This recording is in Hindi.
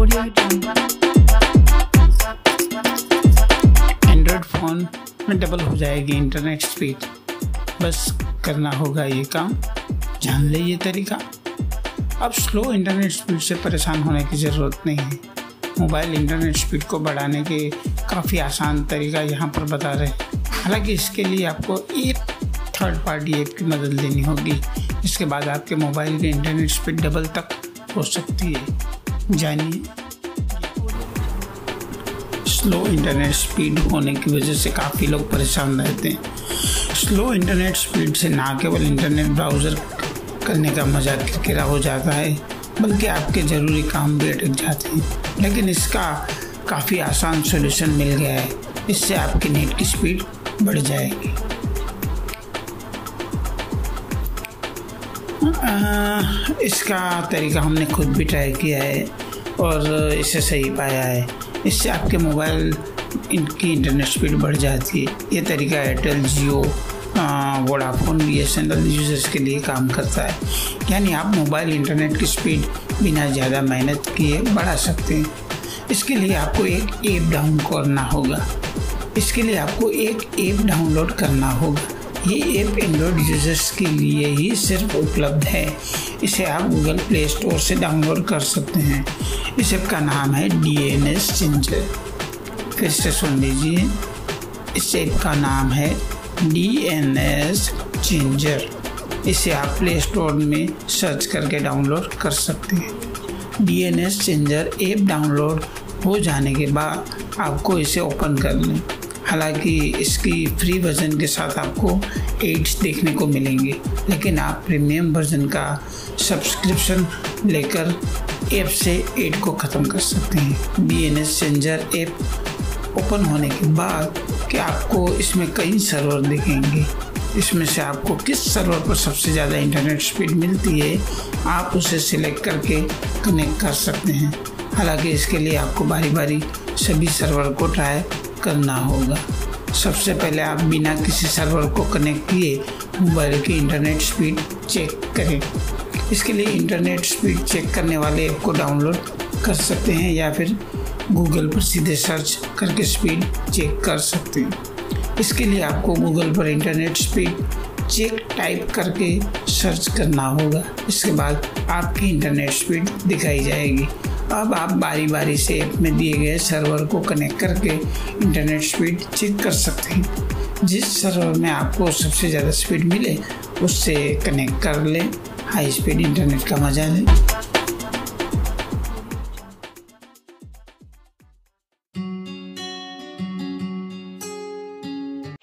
Audio एंड्रॉयड फ़ोन में डबल हो जाएगी इंटरनेट स्पीड बस करना होगा ये काम। जान ले ये तरीका। अब स्लो इंटरनेट स्पीड से परेशान होने की ज़रूरत नहीं है। मोबाइल इंटरनेट स्पीड को बढ़ाने के काफ़ी आसान तरीका यहाँ पर बता रहे हैं। हालाँकि इसके लिए आपको एक थर्ड पार्टी ऐप की मदद लेनी होगी। इसके बाद आपके मोबाइल की इंटरनेट स्पीड डबल तक हो सकती है। जानिए स्लो इंटरनेट स्पीड होने की वजह से काफ़ी लोग परेशान रहते हैं। स्लो इंटरनेट स्पीड से ना केवल इंटरनेट ब्राउज़र करने का मज़ा किरकिरा हो जाता है, बल्कि आपके ज़रूरी काम भी अटक जाते हैं। लेकिन इसका काफ़ी आसान सोल्यूशन मिल गया है। इससे आपकी नेट की स्पीड बढ़ जाएगी। इसका तरीका हमने खुद भी ट्राई किया है और इसे सही पाया है। इससे आपके मोबाइल इनकी इंटरनेट स्पीड बढ़ जाती है। ये तरीका Airtel Jio Vodafone B S N L users के लिए काम करता है। यानी आप मोबाइल इंटरनेट की स्पीड बिना ज़्यादा मेहनत किए बढ़ा सकते हैं। इसके लिए आपको एक ऐप डाउन करना होगा। इसके लिए आपको एक ऐप डाउनलोड करना होगा। ये ऐप एंड्रॉयड यूज़र्स के लिए ही सिर्फ़ उपलब्ध है। इसे आप गूगल प्ले स्टोर से डाउनलोड कर सकते हैं। इस ऐप का नाम है डी एन एस चेंजर फिर से सुन लीजिए। इस ऐप का नाम है डी एन एस चेंजर इसे आप प्ले स्टोर में सर्च करके डाउनलोड कर सकते हैं। D N S changer app download हो जाने के बाद आपको इसे ओपन कर लें। हालाँकि इसकी फ्री वर्जन के साथ आपको एड्स देखने को मिलेंगे, लेकिन आप प्रीमियम वर्जन का सब्सक्रिप्शन लेकर ऐप से एड को ख़त्म कर सकते हैं। B N S changer app open होने के बाद कि आपको इसमें कई सर्वर दिखेंगे। इसमें से आपको किस सर्वर पर सबसे ज़्यादा इंटरनेट स्पीड मिलती है, आप उसे सिलेक्ट करके कनेक्ट कर सकते हैं। हालाँकि इसके लिए आपको बारी बारी सभी सर्वर को ट्राई करना होगा। सबसे पहले आप बिना किसी सर्वर को कनेक्ट किए मोबाइल की इंटरनेट स्पीड चेक करें। इसके लिए इंटरनेट स्पीड चेक करने वाले ऐप को डाउनलोड कर सकते हैं या फिर गूगल पर सीधे सर्च करके स्पीड चेक कर सकते हैं। इसके लिए आपको गूगल पर इंटरनेट स्पीड चेक टाइप करके सर्च करना होगा। इसके बाद आपकी इंटरनेट स्पीड दिखाई जाएगी। अब आप बारी बारी से ऐप में दिए गए सर्वर को कनेक्ट करके इंटरनेट स्पीड चेक कर सकते हैं। जिस सर्वर में आपको सबसे ज़्यादा स्पीड मिले, उससे कनेक्ट कर लें। हाई स्पीड इंटरनेट का मज़ा लें।